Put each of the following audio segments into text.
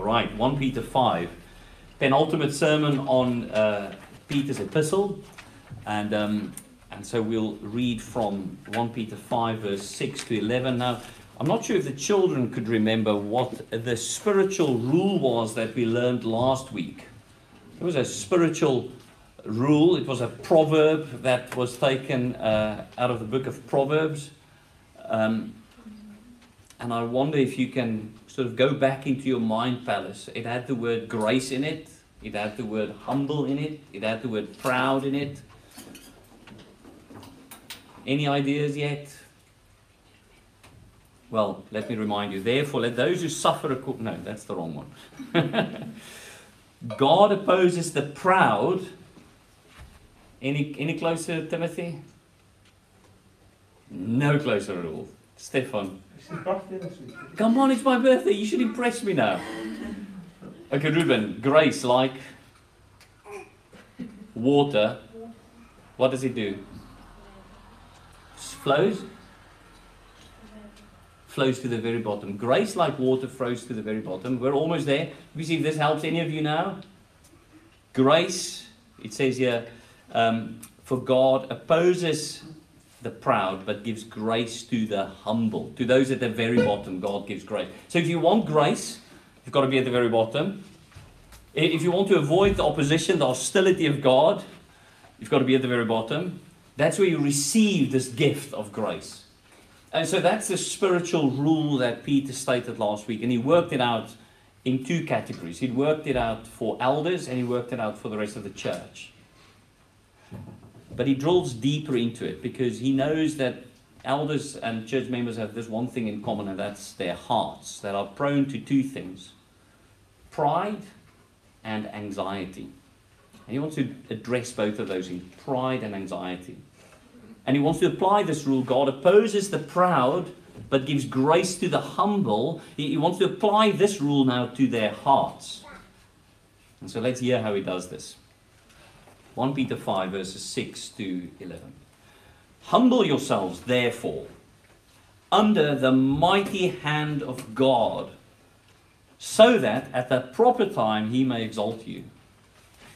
Right, 1 Peter 5. Penultimate sermon on uh, Peter's epistle. And, um, and so we'll read from 1 Peter 5, verse 6 to 11. Now, I'm not sure if the children could remember what the spiritual rule was that we learned last week. It was a spiritual rule, it was a proverb that was taken uh, out of the book of Proverbs. Um, and I wonder if you can sort of go back into your mind palace. It had the word grace in it, it had the word humble in it, it had the word proud in it. Any ideas yet? Well, let me remind you. Therefore, let those who suffer. Acco- no, that's the wrong one. God opposes the proud. Any, any closer, Timothy? No closer at all. Stefan. Come on, it's my birthday. You should impress me now. Okay, Ruben. Grace, like water. What does it do? Flows? Flows to the very bottom. Grace, like water, flows to the very bottom. We're almost there. Me see if this helps any of you now. Grace, it says here, um, for God opposes the proud, but gives grace to the humble. To those at the very bottom, God gives grace. So if you want grace, you've got to be at the very bottom. If you want to avoid the opposition, the hostility of God, you've got to be at the very bottom. That's where you receive this gift of grace. And so that's the spiritual rule that Peter stated last week. And he worked it out in two categories. He worked it out for elders and he worked it out for the rest of the church. But he drills deeper into it because he knows that elders and church members have this one thing in common, and that's their hearts that are prone to two things pride and anxiety. And he wants to address both of those in pride and anxiety. And he wants to apply this rule God opposes the proud, but gives grace to the humble. He, he wants to apply this rule now to their hearts. And so let's hear how he does this. 1 Peter 5, verses 6 to 11. Humble yourselves, therefore, under the mighty hand of God, so that at the proper time he may exalt you,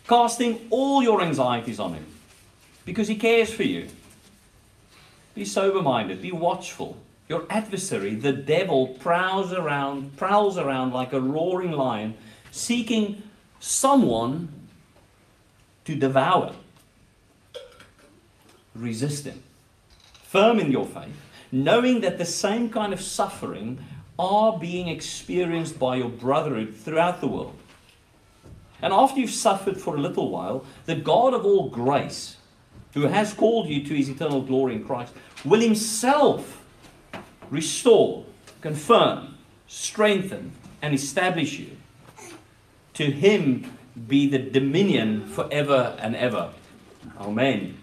casting all your anxieties on him, because he cares for you. Be sober minded, be watchful. Your adversary, the devil, prowls around, prowls around like a roaring lion, seeking someone to devour. Resist him. Firm in your faith, knowing that the same kind of suffering are being experienced by your brotherhood throughout the world. And after you've suffered for a little while, the God of all grace, who has called you to his eternal glory in Christ, will himself restore, confirm, strengthen, and establish you. To him be the dominion forever and ever. Amen.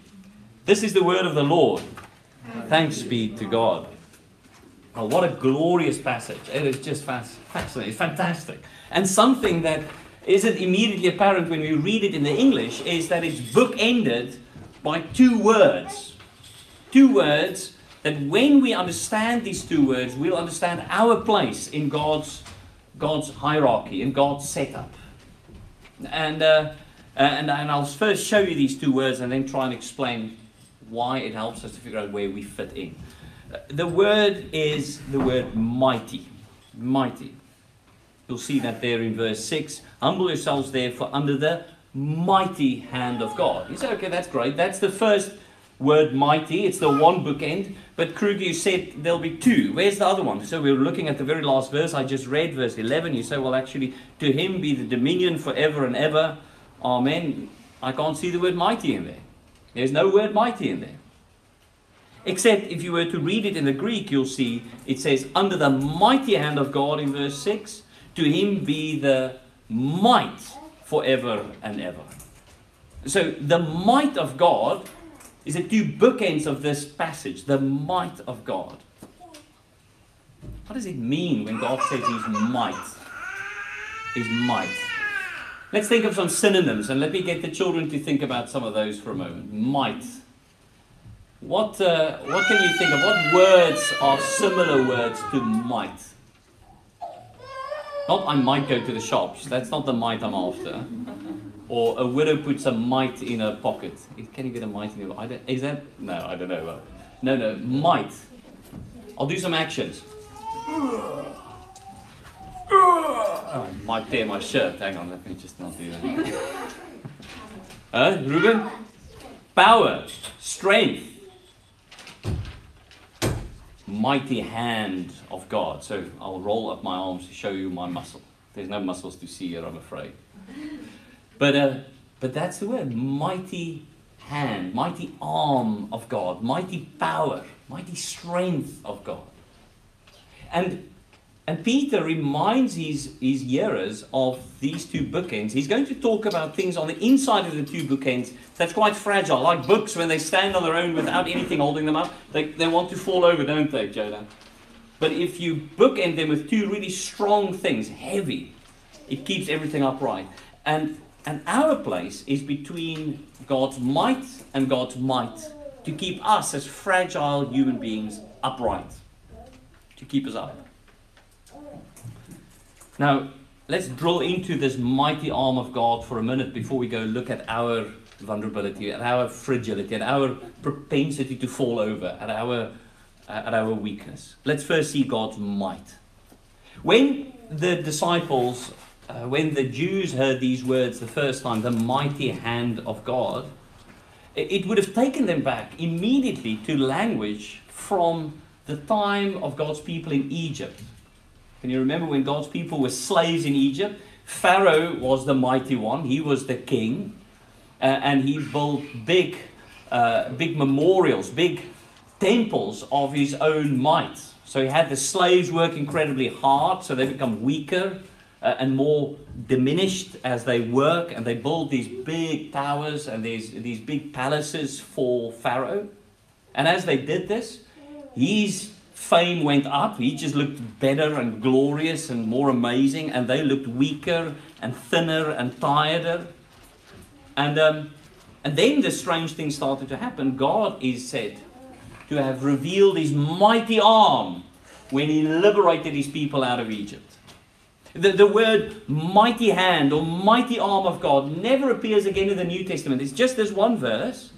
This is the word of the Lord. Thanks be to God. Oh, what a glorious passage. It is just fascinating. It's fantastic. And something that isn't immediately apparent when we read it in the English is that it's bookended by two words. Two words that when we understand these two words, we'll understand our place in God's, God's hierarchy, in God's setup. And, uh, and, and I'll first show you these two words and then try and explain why it helps us to figure out where we fit in. The word is the word mighty. Mighty. You'll see that there in verse 6. Humble yourselves therefore under the mighty hand of God. You say, okay, that's great. That's the first word mighty. It's the one bookend. But Kruger, you said there'll be two. Where's the other one? So we are looking at the very last verse I just read, verse 11. You say, well, actually, to him be the dominion forever and ever. Amen. I can't see the word mighty in there. There's no word mighty in there. Except if you were to read it in the Greek, you'll see it says, under the mighty hand of God in verse 6, to him be the might forever and ever. So the might of God is the two bookends of this passage the might of God. What does it mean when God says His might? His might. Let's think of some synonyms and let me get the children to think about some of those for a moment. Might. What, uh, what can you think of? What words are similar words to might? Not I might go to the shops. That's not the might I'm after. Or a widow puts a mite in her pocket. Can you get a mite in your pocket? Is that? No, I don't know. No, no, might. I'll do some actions. Oh, I might tear my shirt. Hang on, let me just not do that. uh, Ruben? Power, strength, mighty hand of God. So I'll roll up my arms to show you my muscle. There's no muscles to see here, I'm afraid. But, uh, but that's the word mighty hand, mighty arm of God, mighty power, mighty strength of God. And and Peter reminds his, his hearers of these two bookends. He's going to talk about things on the inside of the two bookends that's quite fragile, like books when they stand on their own without anything holding them up. They, they want to fall over, don't they, Jonah? But if you bookend them with two really strong things, heavy, it keeps everything upright. And, and our place is between God's might and God's might to keep us as fragile human beings upright, to keep us up. Now, let's drill into this mighty arm of God for a minute before we go look at our vulnerability, at our fragility, at our propensity to fall over, at our, uh, at our weakness. Let's first see God's might. When the disciples, uh, when the Jews heard these words the first time, the mighty hand of God, it would have taken them back immediately to language from the time of God's people in Egypt can you remember when God's people were slaves in Egypt? Pharaoh was the mighty one, he was the king, uh, and he built big, uh, big memorials, big temples of his own might. So he had the slaves work incredibly hard, so they become weaker uh, and more diminished as they work, and they build these big towers and these, these big palaces for Pharaoh. And as they did this, his fame went up. He just looked better and glorious and more amazing, and they looked weaker and thinner and tireder. And, um, and then the strange thing started to happen. God is said to have revealed his mighty arm when he liberated his people out of Egypt. The, the word mighty hand or mighty arm of God never appears again in the New Testament. It's just this one verse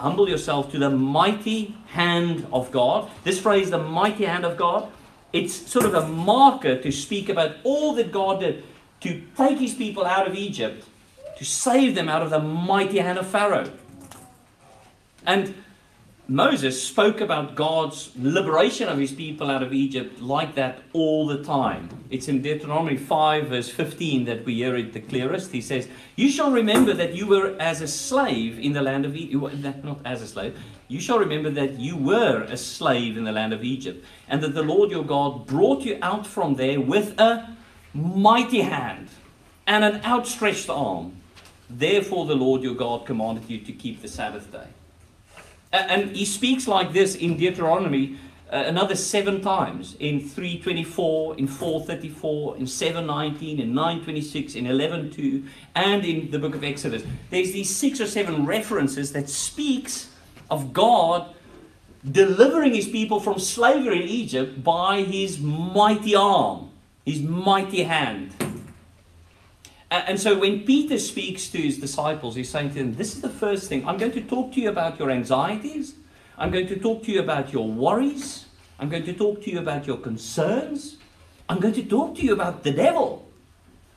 humble yourself to the mighty hand of God. This phrase, the mighty hand of God, it's sort of a marker to speak about all that God did to take his people out of Egypt, to save them out of the mighty hand of Pharaoh. And Moses spoke about God's liberation of his people out of Egypt like that all the time. It's in Deuteronomy 5, verse 15, that we hear it the clearest. He says, You shall remember that you were as a slave in the land of Egypt. Not as a slave. You shall remember that you were a slave in the land of Egypt, and that the Lord your God brought you out from there with a mighty hand and an outstretched arm. Therefore, the Lord your God commanded you to keep the Sabbath day. And he speaks like this in Deuteronomy uh, another seven times in 324, in 434, in 719, in 926, in 11.2, and in the book of Exodus. There's these six or seven references that speaks of God delivering his people from slavery in Egypt by his mighty arm, his mighty hand. And so when Peter speaks to his disciples, he's saying to them, This is the first thing. I'm going to talk to you about your anxieties. I'm going to talk to you about your worries. I'm going to talk to you about your concerns. I'm going to talk to you about the devil.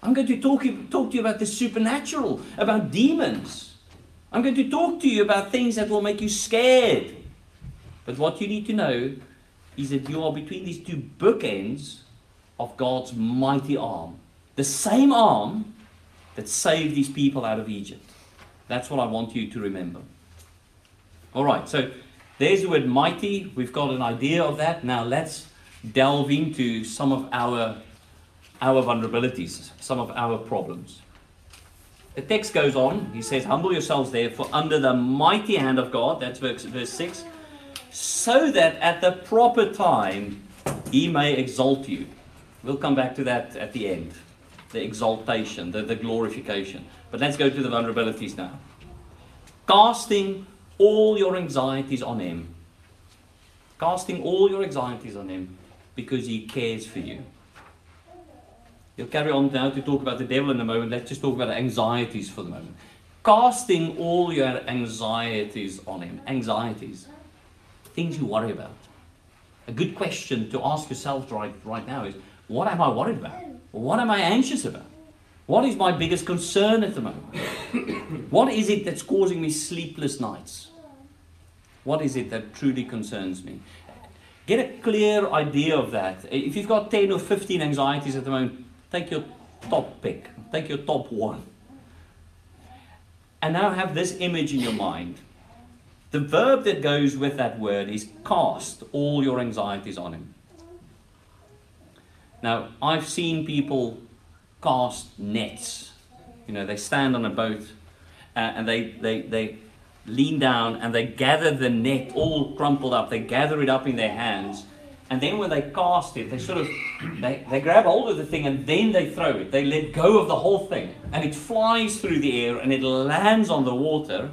I'm going to talk, talk to you about the supernatural, about demons. I'm going to talk to you about things that will make you scared. But what you need to know is that you are between these two bookends of God's mighty arm. The same arm that saved these people out of Egypt. That's what I want you to remember. All right, so there's the word mighty. We've got an idea of that. Now let's delve into some of our, our vulnerabilities, some of our problems. The text goes on. He says, Humble yourselves therefore under the mighty hand of God. That's verse, verse 6. So that at the proper time he may exalt you. We'll come back to that at the end the exaltation, the, the glorification. But let's go to the vulnerabilities now. Casting all your anxieties on Him. Casting all your anxieties on Him because He cares for you. He'll carry on now to talk about the devil in a moment. Let's just talk about anxieties for the moment. Casting all your anxieties on him. Anxieties. Things you worry about. A good question to ask yourself right, right now is what am I worried about? What am I anxious about? What is my biggest concern at the moment? what is it that's causing me sleepless nights? What is it that truly concerns me? Get a clear idea of that. If you've got 10 or 15 anxieties at the moment, take your top pick, take your top one. And now have this image in your mind. The verb that goes with that word is cast all your anxieties on him. Now, I've seen people cast nets. You know, they stand on a boat uh, and they, they, they lean down and they gather the net all crumpled up. They gather it up in their hands. And then when they cast it, they sort of they, they grab hold of the thing and then they throw it. They let go of the whole thing. And it flies through the air and it lands on the water.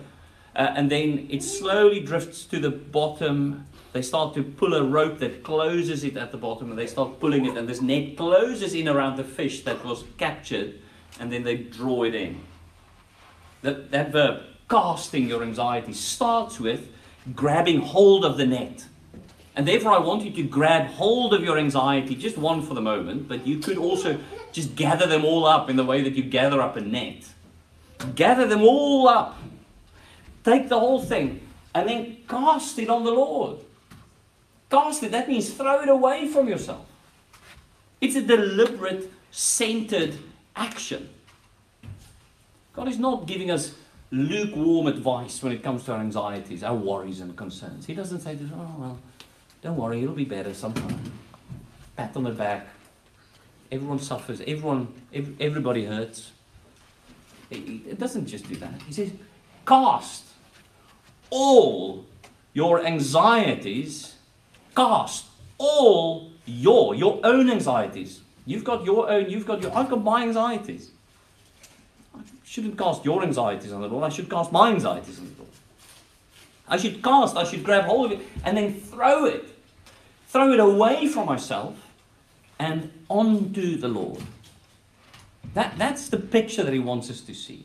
Uh, and then it slowly drifts to the bottom. They start to pull a rope that closes it at the bottom and they start pulling it. And this net closes in around the fish that was captured. And then they draw it in. That, that verb, casting your anxiety starts with grabbing hold of the net. And therefore, I want you to grab hold of your anxiety, just one for the moment, but you could also just gather them all up in the way that you gather up a net. Gather them all up. Take the whole thing and then cast it on the Lord. Cast it, that means throw it away from yourself. It's a deliberate, centered action. God is not giving us lukewarm advice when it comes to our anxieties, our worries and concerns. He doesn't say, oh, well, don't worry, it'll be better sometime. Pat on the back. Everyone suffers. Everyone, everybody hurts. It doesn't just do that. He says, cast all your anxieties, cast all your, your own anxieties. You've got your own, you've got your, I've got my anxieties I shouldn't cast your anxieties on the Lord. I should cast my anxieties on the Lord. I should cast, I should grab hold of it and then throw it. Throw it away from myself and onto the Lord. That, that's the picture that he wants us to see.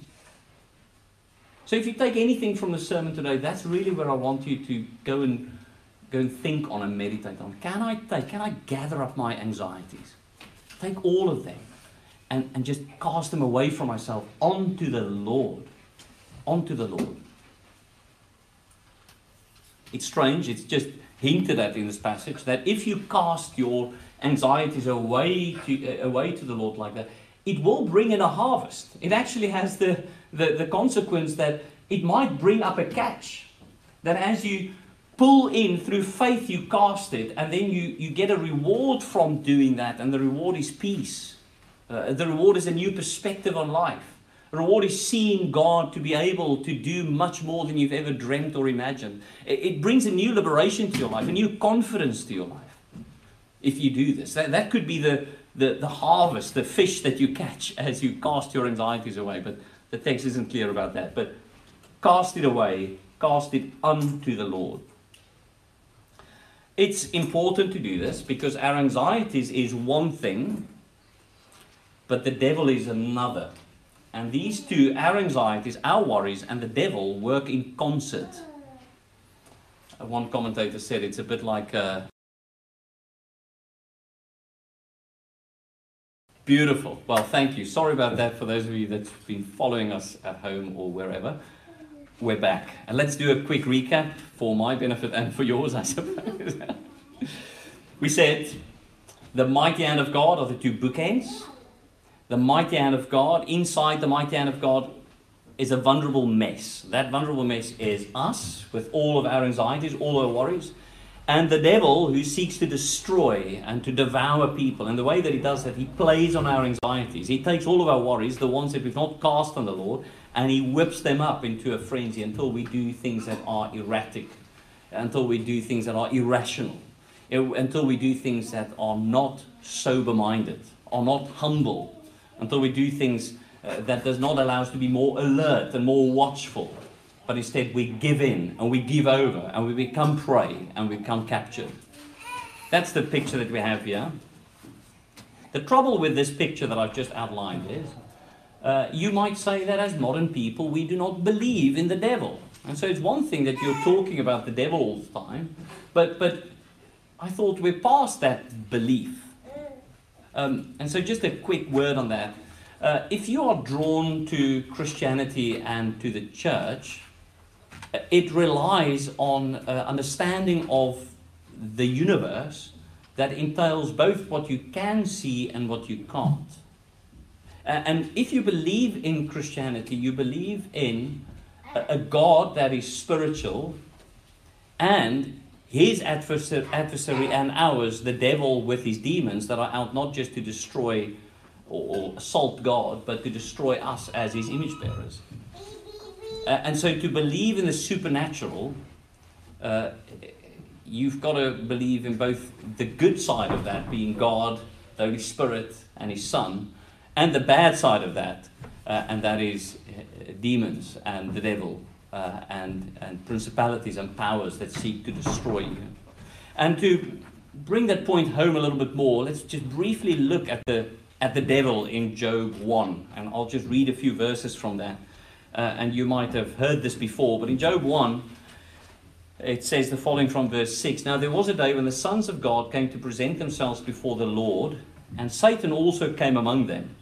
So if you take anything from the sermon today, that's really where I want you to go and go and think on and meditate on. Can I take, can I gather up my anxieties? Take all of them and, and just cast them away from myself onto the Lord. Onto the Lord. It's strange, it's just hinted at in this passage that if you cast your anxieties away to, uh, away to the Lord like that, it will bring in a harvest. It actually has the, the, the consequence that it might bring up a catch. That as you pull in through faith, you cast it, and then you, you get a reward from doing that, and the reward is peace uh, the reward is a new perspective on life. The reward is seeing God to be able to do much more than you've ever dreamt or imagined. It, it brings a new liberation to your life, a new confidence to your life. If you do this, that, that could be the, the, the harvest, the fish that you catch as you cast your anxieties away. But the text isn't clear about that. But cast it away, cast it unto the Lord. It's important to do this because our anxieties is one thing but the devil is another. And these two, our anxieties, our worries, and the devil work in concert. Uh, one commentator said it's a bit like a uh, Beautiful. Well, thank you. Sorry about that for those of you that've been following us at home or wherever. We're back. And let's do a quick recap for my benefit and for yours, I suppose. we said the mighty hand of God are the two bookends the mighty hand of God, inside the mighty hand of God is a vulnerable mess. That vulnerable mess is us with all of our anxieties, all our worries, and the devil who seeks to destroy and to devour people. And the way that he does that, he plays on our anxieties. He takes all of our worries, the ones that we've not cast on the Lord, and he whips them up into a frenzy until we do things that are erratic, until we do things that are irrational, until we do things that are not sober minded, are not humble, until we do things uh, that does not allow us to be more alert and more watchful. But instead, we give in and we give over and we become prey and we become captured. That's the picture that we have here. The trouble with this picture that I've just outlined is uh, you might say that as modern people, we do not believe in the devil. And so it's one thing that you're talking about the devil all the time, but, but I thought we're past that belief. Um, and so, just a quick word on that. Uh, if you are drawn to Christianity and to the church, uh, it relies on uh, understanding of the universe that entails both what you can see and what you can't. Uh, and if you believe in Christianity, you believe in a, a God that is spiritual and his adversary, adversary and ours, the devil with his demons that are out not just to destroy or, or assault God, but to destroy us as his image bearers. Uh, and so to believe in the supernatural, uh, you've got to believe in both the good side of that, being God, the Holy Spirit, and His Son, and the bad side of that, uh, and that is uh, demons and the devil uh, and, and principalities and powers that seek to destroy you. And to bring that point home a little bit more, let's just briefly look at the, at the devil in Job 1. And I'll just read a few verses from that. Uh, and you might have heard this before, but in Job 1, it says the following from verse 6 Now there was a day when the sons of God came to present themselves before the Lord, and Satan also came among them.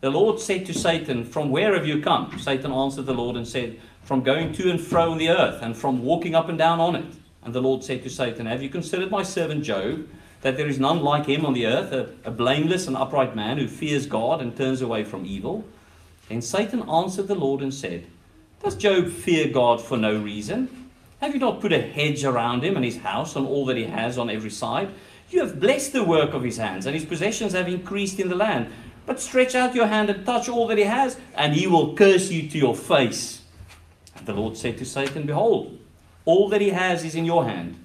The Lord said to Satan, From where have you come? Satan answered the Lord and said, From going to and fro on the earth, and from walking up and down on it. And the Lord said to Satan, Have you considered my servant Job, that there is none like him on the earth, a, a blameless and upright man who fears God and turns away from evil? Then Satan answered the Lord and said, Does Job fear God for no reason? Have you not put a hedge around him and his house and all that he has on every side? You have blessed the work of his hands, and his possessions have increased in the land. But stretch out your hand and touch all that he has, and he will curse you to your face. And the Lord said to Satan, Behold, all that he has is in your hand.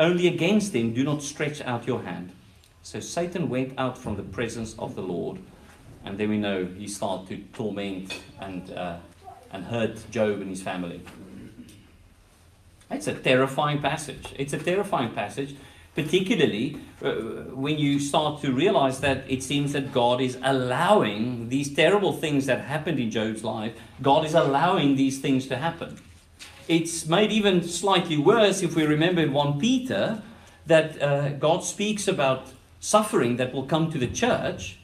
Only against him do not stretch out your hand. So Satan went out from the presence of the Lord, and then we know he started to torment and, uh, and hurt Job and his family. It's a terrifying passage. It's a terrifying passage, particularly uh, when you start to realize that it seems that God is allowing these terrible things that happened in Job's life, God is allowing these things to happen. It's made even slightly worse if we remember in 1 Peter that uh, God speaks about suffering that will come to the church,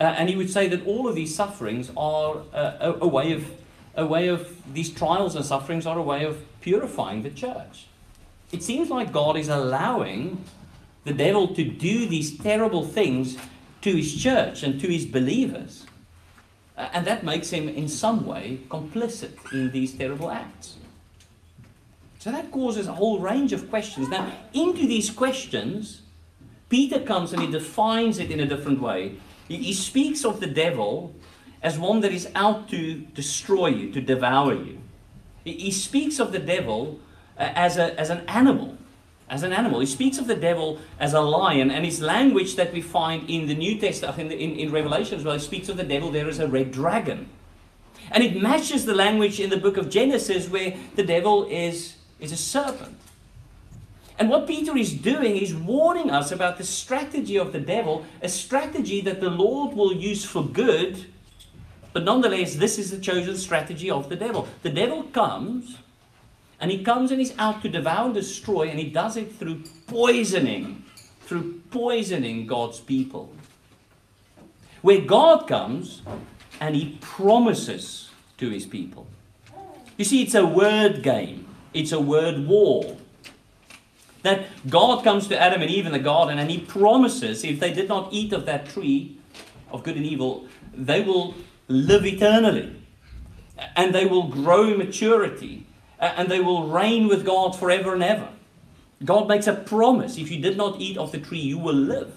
uh, and he would say that all of these sufferings are uh, a, a way of a way of these trials and sufferings are a way of purifying the church. It seems like God is allowing the devil to do these terrible things to his church and to his believers. And that makes him, in some way, complicit in these terrible acts. So that causes a whole range of questions. Now, into these questions, Peter comes and he defines it in a different way. He speaks of the devil as one that is out to destroy you, to devour you. He speaks of the devil as, a, as an animal. As an animal. He speaks of the devil as a lion, and his language that we find in the New Testament, in, in, in Revelation as well, he speaks of the devil there as a red dragon. And it matches the language in the book of Genesis where the devil is, is a serpent. And what Peter is doing is warning us about the strategy of the devil, a strategy that the Lord will use for good but nonetheless, this is the chosen strategy of the devil. The devil comes, and he comes and he's out to devour and destroy, and he does it through poisoning, through poisoning God's people. Where God comes and he promises to his people. You see, it's a word game, it's a word war. That God comes to Adam and Eve in the garden and he promises if they did not eat of that tree of good and evil, they will live eternally. And they will grow in maturity. And they will reign with God forever and ever. God makes a promise if you did not eat of the tree, you will live.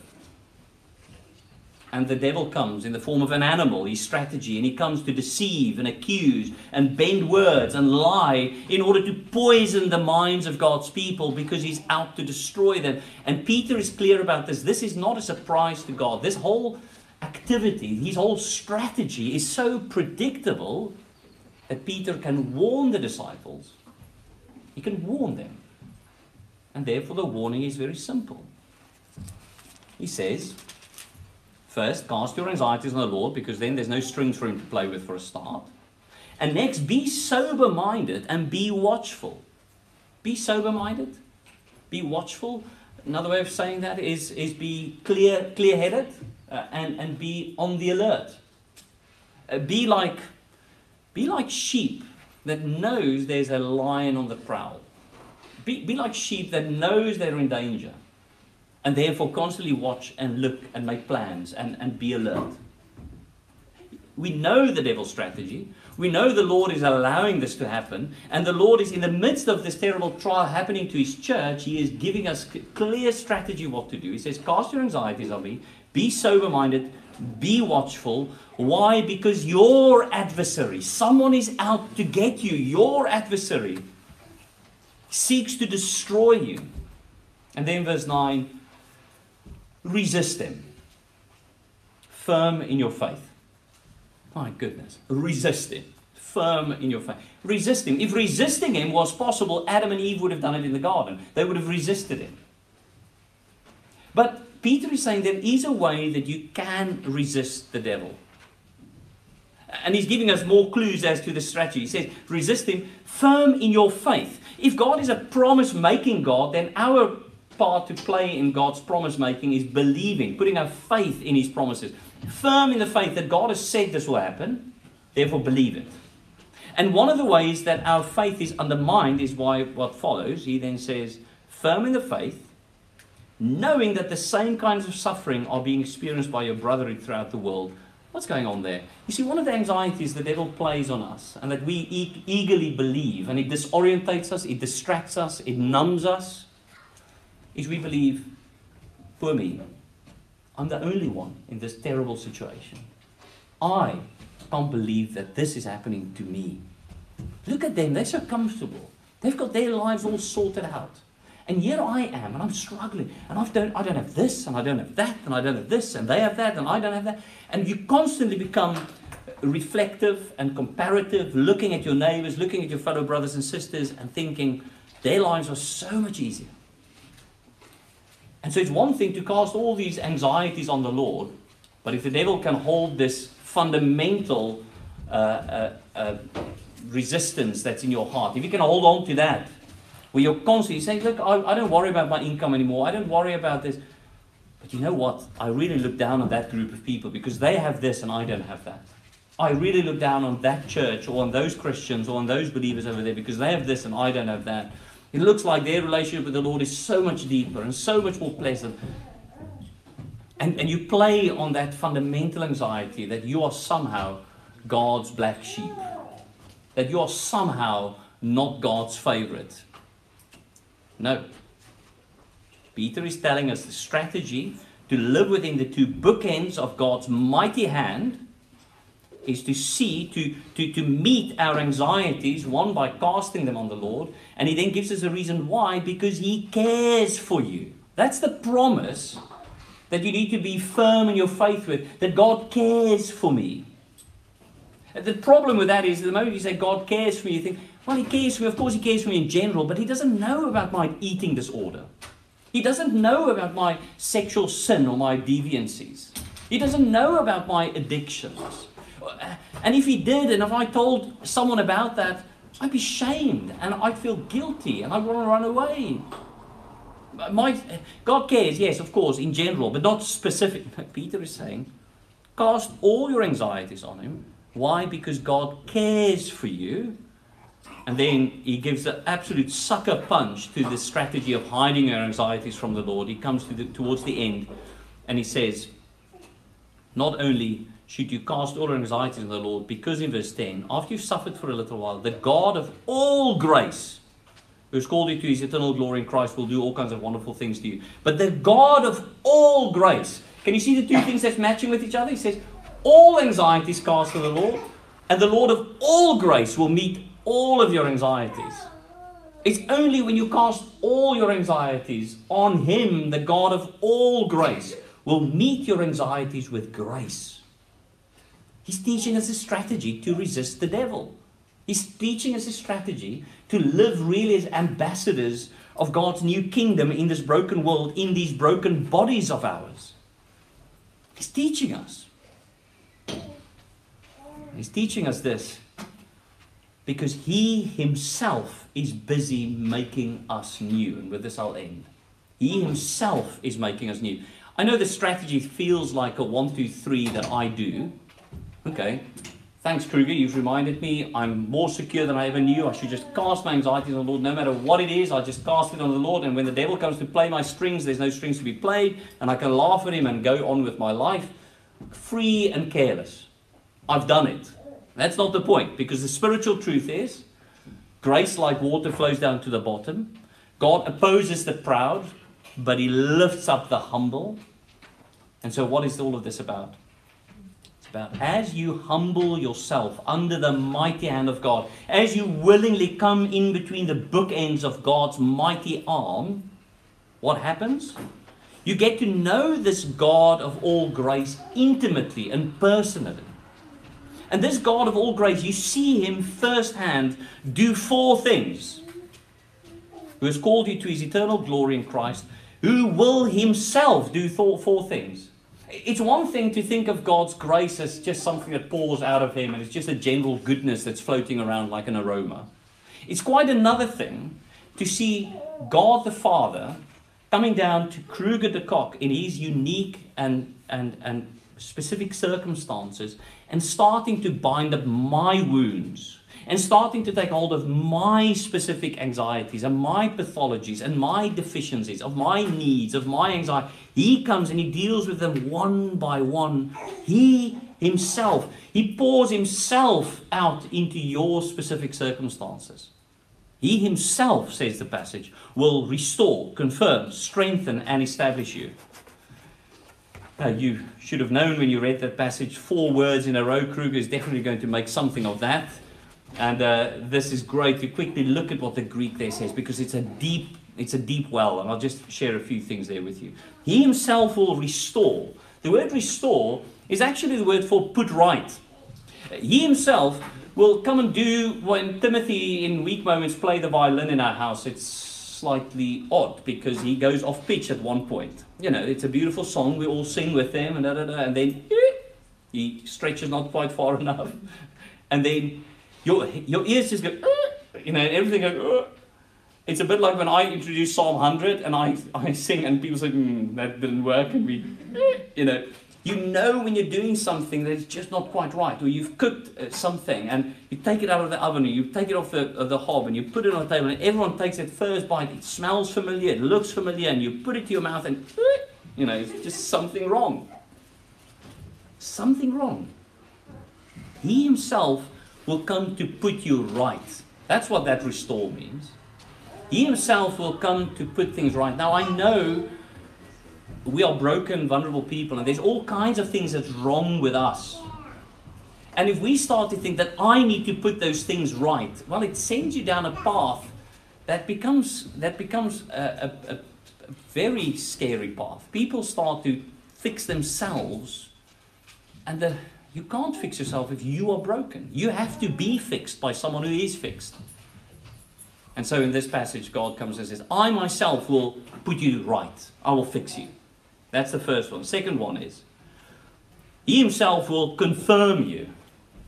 And the devil comes in the form of an animal, his strategy, and he comes to deceive and accuse and bend words and lie in order to poison the minds of God's people because he's out to destroy them. And Peter is clear about this. This is not a surprise to God. This whole activity, his whole strategy is so predictable that Peter can warn the disciples. He can warn them. And therefore, the warning is very simple. He says, First, cast your anxieties on the Lord because then there's no strings for him to play with for a start. And next, be sober minded and be watchful. Be sober minded, be watchful. Another way of saying that is, is be clear clear headed uh, and, and be on the alert. Uh, be like be like sheep that knows there's a lion on the prowl. Be, be like sheep that knows they're in danger and therefore constantly watch and look and make plans and, and be alert. We know the devil's strategy. We know the Lord is allowing this to happen, and the Lord is in the midst of this terrible trial happening to His church. He is giving us clear strategy what to do. He says, Cast your anxieties on me, be sober minded, be watchful. Why? Because your adversary, someone is out to get you, your adversary seeks to destroy you. And then verse 9 resist him, firm in your faith. My goodness. Resist him. Firm in your faith. Resist him. If resisting him was possible, Adam and Eve would have done it in the garden. They would have resisted him. But Peter is saying there is a way that you can resist the devil. And he's giving us more clues as to the strategy. He says, resist him firm in your faith. If God is a promise making God, then our part to play in God's promise making is believing, putting our faith in his promises firm in the faith that God has said this will happen, therefore believe it. And one of the ways that our faith is undermined is why what follows. He then says, firm in the faith, knowing that the same kinds of suffering are being experienced by your brotherhood throughout the world. What's going on there? You see, one of the anxieties the devil plays on us, and that we e- eagerly believe, and it disorientates us, it distracts us, it numbs us, is we believe, for me, I'm the only one in this terrible situation. I can't believe that this is happening to me. Look at them, they're so comfortable. They've got their lives all sorted out. And here I am, and I'm struggling, and I don't, I don't have this, and I don't have that, and I don't have this, and they have that, and I don't have that. And you constantly become reflective and comparative, looking at your neighbors, looking at your fellow brothers and sisters, and thinking their lives are so much easier. And so it's one thing to cast all these anxieties on the Lord, but if the devil can hold this fundamental uh, uh, uh, resistance that's in your heart, if you can hold on to that, where you're constantly saying, Look, I, I don't worry about my income anymore, I don't worry about this. But you know what? I really look down on that group of people because they have this and I don't have that. I really look down on that church or on those Christians or on those believers over there because they have this and I don't have that. It looks like their relationship with the Lord is so much deeper and so much more pleasant. And, and you play on that fundamental anxiety that you are somehow God's black sheep, that you are somehow not God's favorite. No. Peter is telling us the strategy to live within the two bookends of God's mighty hand is to see, to, to, to meet our anxieties, one by casting them on the Lord, and He then gives us a reason why, because He cares for you. That's the promise that you need to be firm in your faith with, that God cares for me. The problem with that is the moment you say God cares for me, you think, well, He cares for me. Of course, He cares for me in general, but He doesn't know about my eating disorder. He doesn't know about my sexual sin or my deviancies. He doesn't know about my addictions. And if he did, and if I told someone about that, I'd be shamed and I'd feel guilty and I'd want to run away. My, God cares, yes, of course, in general, but not specific. Peter is saying, cast all your anxieties on him. Why? Because God cares for you. And then he gives an absolute sucker punch to the strategy of hiding our anxieties from the Lord. He comes to the, towards the end and he says, not only should you cast all your anxieties on the Lord, because in verse 10, after you've suffered for a little while, the God of all grace, who's called you to his eternal glory in Christ, will do all kinds of wonderful things to you. But the God of all grace, can you see the two things that's matching with each other? He says, all anxieties cast to the Lord, and the Lord of all grace will meet all of your anxieties. It's only when you cast all your anxieties on Him, the God of all grace, will meet your anxieties with grace. He's teaching us a strategy to resist the devil. He's teaching us a strategy to live really as ambassadors of God's new kingdom in this broken world, in these broken bodies of ours. He's teaching us. He's teaching us this because He Himself is busy making us new. And with this, I'll end. He Himself is making us new. I know the strategy feels like a one, two, three that I do. Okay. Thanks, Kruger. You've reminded me I'm more secure than I ever knew. I should just cast my anxieties on the Lord. No matter what it is, I just cast it on the Lord. And when the devil comes to play my strings, there's no strings to be played. And I can laugh at him and go on with my life free and careless. I've done it. That's not the point. Because the spiritual truth is grace like water flows down to the bottom. God opposes the proud, but he lifts up the humble. And so, what is all of this about? It's about as you humble yourself under the mighty hand of God, as you willingly come in between the bookends of God's mighty arm, what happens? You get to know this God of all grace intimately and personally. And this God of all grace, you see him firsthand do four things. Who has called you to his eternal glory in Christ, who will himself do four things. It's one thing to think of God's grace as just something that pours out of him and it's just a general goodness that's floating around like an aroma. It's quite another thing to see God the Father coming down to Kruger de Kock in his unique and, and, and specific circumstances and starting to bind up my wounds and starting to take hold of my specific anxieties and my pathologies and my deficiencies, of my needs, of my anxiety. He comes and he deals with them one by one. He himself, he pours himself out into your specific circumstances. He himself, says the passage, will restore, confirm, strengthen, and establish you. Uh, you should have known when you read that passage, four words in a row. Kruger is definitely going to make something of that. And uh, this is great to quickly look at what the Greek there says because it's a deep, it's a deep well, and I'll just share a few things there with you. He himself will restore. The word restore is actually the word for put right. He himself will come and do when Timothy in weak moments play the violin in our house. It's slightly odd because he goes off pitch at one point. You know, it's a beautiful song. We all sing with him, and da, da, da, and then he stretches not quite far enough, and then your, your ears just go, uh, you know, everything goes, uh. It's a bit like when I introduced Psalm 100 and I, I sing and people say, mm, that didn't work, and we, uh, you know, you know when you're doing something that's just not quite right, or you've cooked uh, something and you take it out of the oven, or you take it off the, uh, the hob and you put it on the table, and everyone takes it first bite. It smells familiar, it looks familiar, and you put it to your mouth, and you know, it's just something wrong. Something wrong. He himself will come to put you right. That's what that restore means. He himself will come to put things right. Now, I know we are broken, vulnerable people, and there's all kinds of things that's wrong with us. And if we start to think that I need to put those things right, well, it sends you down a path that becomes that becomes a, a, a very scary path. People start to fix themselves, and the you can't fix yourself if you are broken. You have to be fixed by someone who is fixed. And so in this passage, God comes and says, I myself will put you right. I will fix you. That's the first one. Second one is, He Himself will confirm you.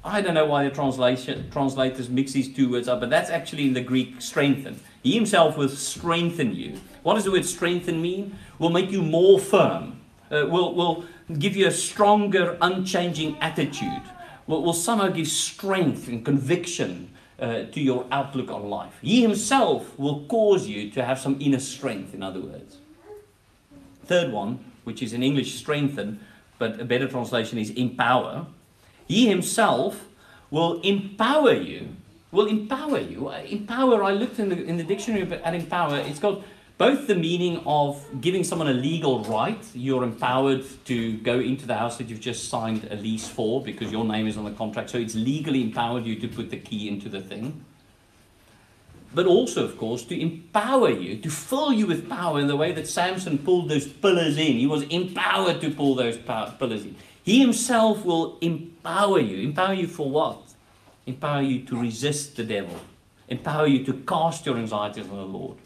I don't know why the translation, translators mix these two words up, but that's actually in the Greek strengthen. He Himself will strengthen you. What does the word strengthen mean? Will make you more firm. Uh, will, will give you a stronger, unchanging attitude, will, will somehow give strength and conviction uh, to your outlook on life. He himself will cause you to have some inner strength, in other words. Third one, which is in English strengthen, but a better translation is empower. He himself will empower you. Will empower you. Uh, empower, I looked in the, in the dictionary at empower, it's got both the meaning of giving someone a legal right, you're empowered to go into the house that you've just signed a lease for because your name is on the contract, so it's legally empowered you to put the key into the thing. But also, of course, to empower you, to fill you with power in the way that Samson pulled those pillars in. He was empowered to pull those pillars in. He himself will empower you. Empower you for what? Empower you to resist the devil. Empower you to cast your anxieties on the Lord.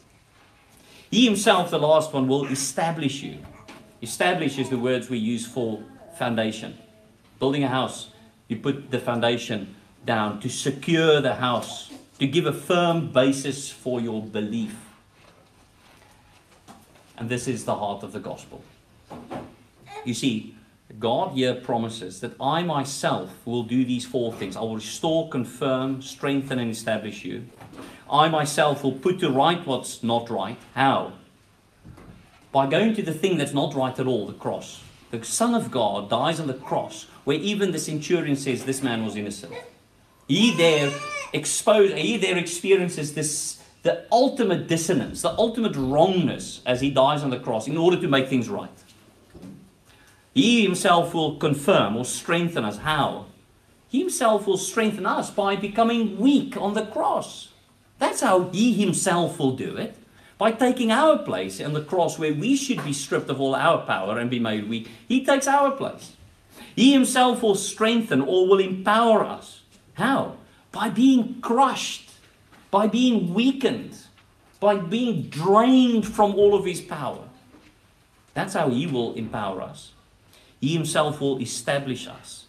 He himself, the last one, will establish you. Establish is the words we use for foundation. Building a house, you put the foundation down to secure the house, to give a firm basis for your belief. And this is the heart of the gospel. You see, God here promises that I myself will do these four things. I will restore, confirm, strengthen, and establish you. I myself will put to right what's not right. How? By going to the thing that's not right at all, the cross. The Son of God dies on the cross, where even the centurion says this man was innocent. He there expose, he there experiences this the ultimate dissonance, the ultimate wrongness as he dies on the cross in order to make things right. He himself will confirm or strengthen us. How? He himself will strengthen us by becoming weak on the cross. That's how he himself will do it. By taking our place on the cross where we should be stripped of all our power and be made weak, he takes our place. He himself will strengthen or will empower us. How? By being crushed, by being weakened, by being drained from all of his power. That's how he will empower us. He himself will establish us.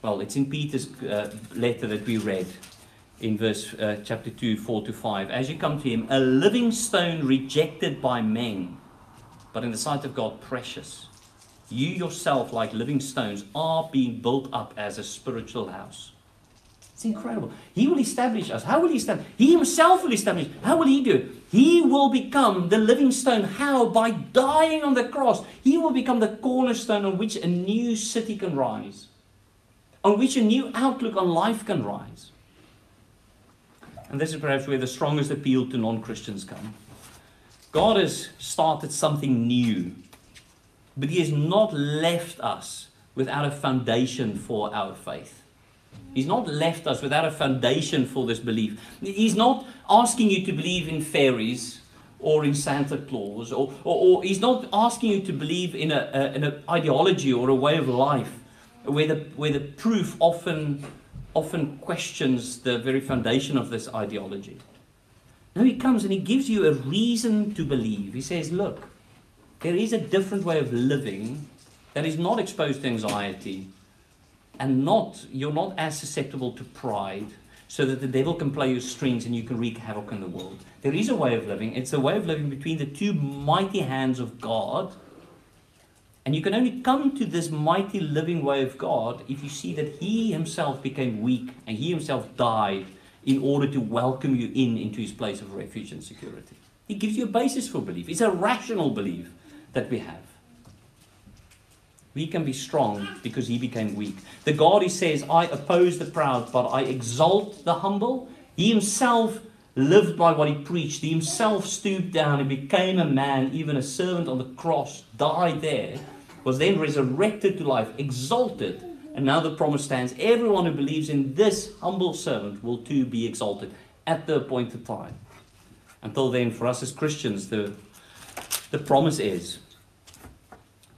Well, it's in Peter's uh, letter that we read in verse uh, chapter 2, 4 to 5. As you come to him, a living stone rejected by men, but in the sight of God, precious. You yourself, like living stones, are being built up as a spiritual house. It's incredible. He will establish us. How will he establish? He himself will establish. How will he do it? He will become the living stone. How? By dying on the cross. He will become the cornerstone on which a new city can rise, on which a new outlook on life can rise. And this is perhaps where the strongest appeal to non Christians come. God has started something new, but He has not left us without a foundation for our faith. He's not left us without a foundation for this belief. He's not asking you to believe in fairies or in Santa Claus, or, or, or he's not asking you to believe in, a, a, an ideology or a way of life where the, where the proof often, often questions the very foundation of this ideology. No, he comes and he gives you a reason to believe. He says, Look, there is a different way of living that is not exposed to anxiety, and not you're not as susceptible to pride so that the devil can play your strings and you can wreak havoc in the world. There is a way of living. It's a way of living between the two mighty hands of God. And you can only come to this mighty living way of God if you see that He Himself became weak and He Himself died in order to welcome you in into His place of refuge and security. He gives you a basis for belief. It's a rational belief that we have. We can be strong because he became weak. The God who says, I oppose the proud, but I exalt the humble, he himself lived by what he preached. He himself stooped down and became a man, even a servant on the cross, died there, was then resurrected to life, exalted. And now the promise stands everyone who believes in this humble servant will too be exalted at the appointed time. Until then, for us as Christians, the, the promise is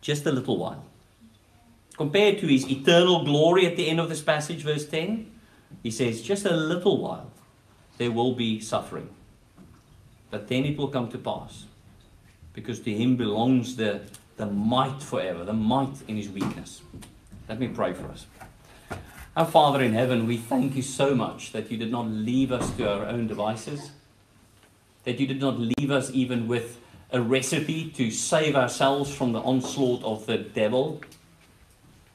just a little while compared to his eternal glory at the end of this passage, verse 10, he says, just a little while there will be suffering. But then it will come to pass. Because to him belongs the, the might forever, the might in his weakness. Let me pray for us. Our Father in heaven, we thank you so much that you did not leave us to our own devices, that you did not leave us even with a recipe to save ourselves from the onslaught of the devil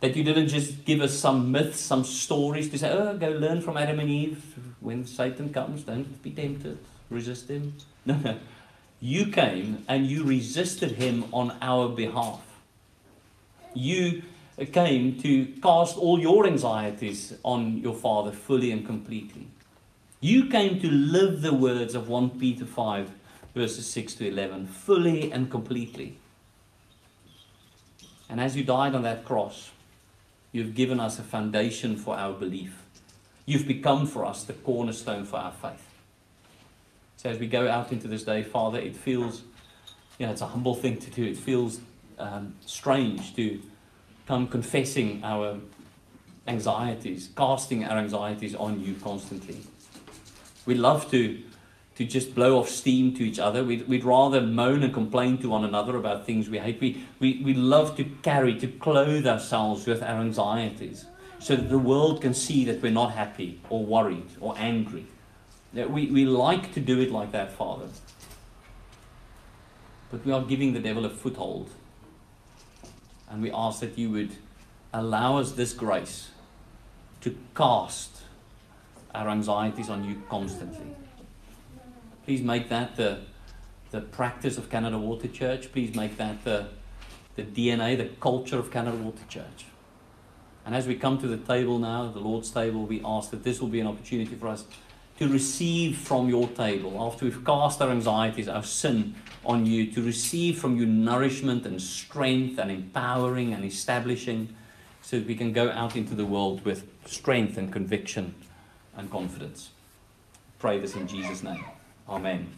that you didn't just give us some myths, some stories to say, oh, go learn from Adam and Eve. When Satan comes, don't be tempted, resist him. No, no. You came and you resisted him on our behalf. You came to cast all your anxieties on your Father fully and completely. You came to live the words of 1 Peter 5, verses 6 to 11, fully and completely. And as you died on that cross, You've given us a foundation for our belief. You've become for us the cornerstone for our faith. So as we go out into this day, Father, it feels, you know, it's a humble thing to do. It feels um, strange to come confessing our anxieties, casting our anxieties on you constantly. We love to, to just blow off steam to each other. We'd, we'd rather moan and complain to one another about things we hate. We, we, we love to carry, to clothe ourselves with our anxieties so that the world can see that we're not happy or worried or angry. We, we like to do it like that, Father. But we are giving the devil a foothold. And we ask that you would allow us this grace to cast our anxieties on you constantly. Please make that the, the practice of Canada Water Church. Please make that the, the DNA, the culture of Canada Water Church. And as we come to the table now, the Lord's table, we ask that this will be an opportunity for us to receive from your table, after we've cast our anxieties, our sin on you, to receive from you nourishment and strength and empowering and establishing so that we can go out into the world with strength and conviction and confidence. Pray this in Jesus' name. Amen.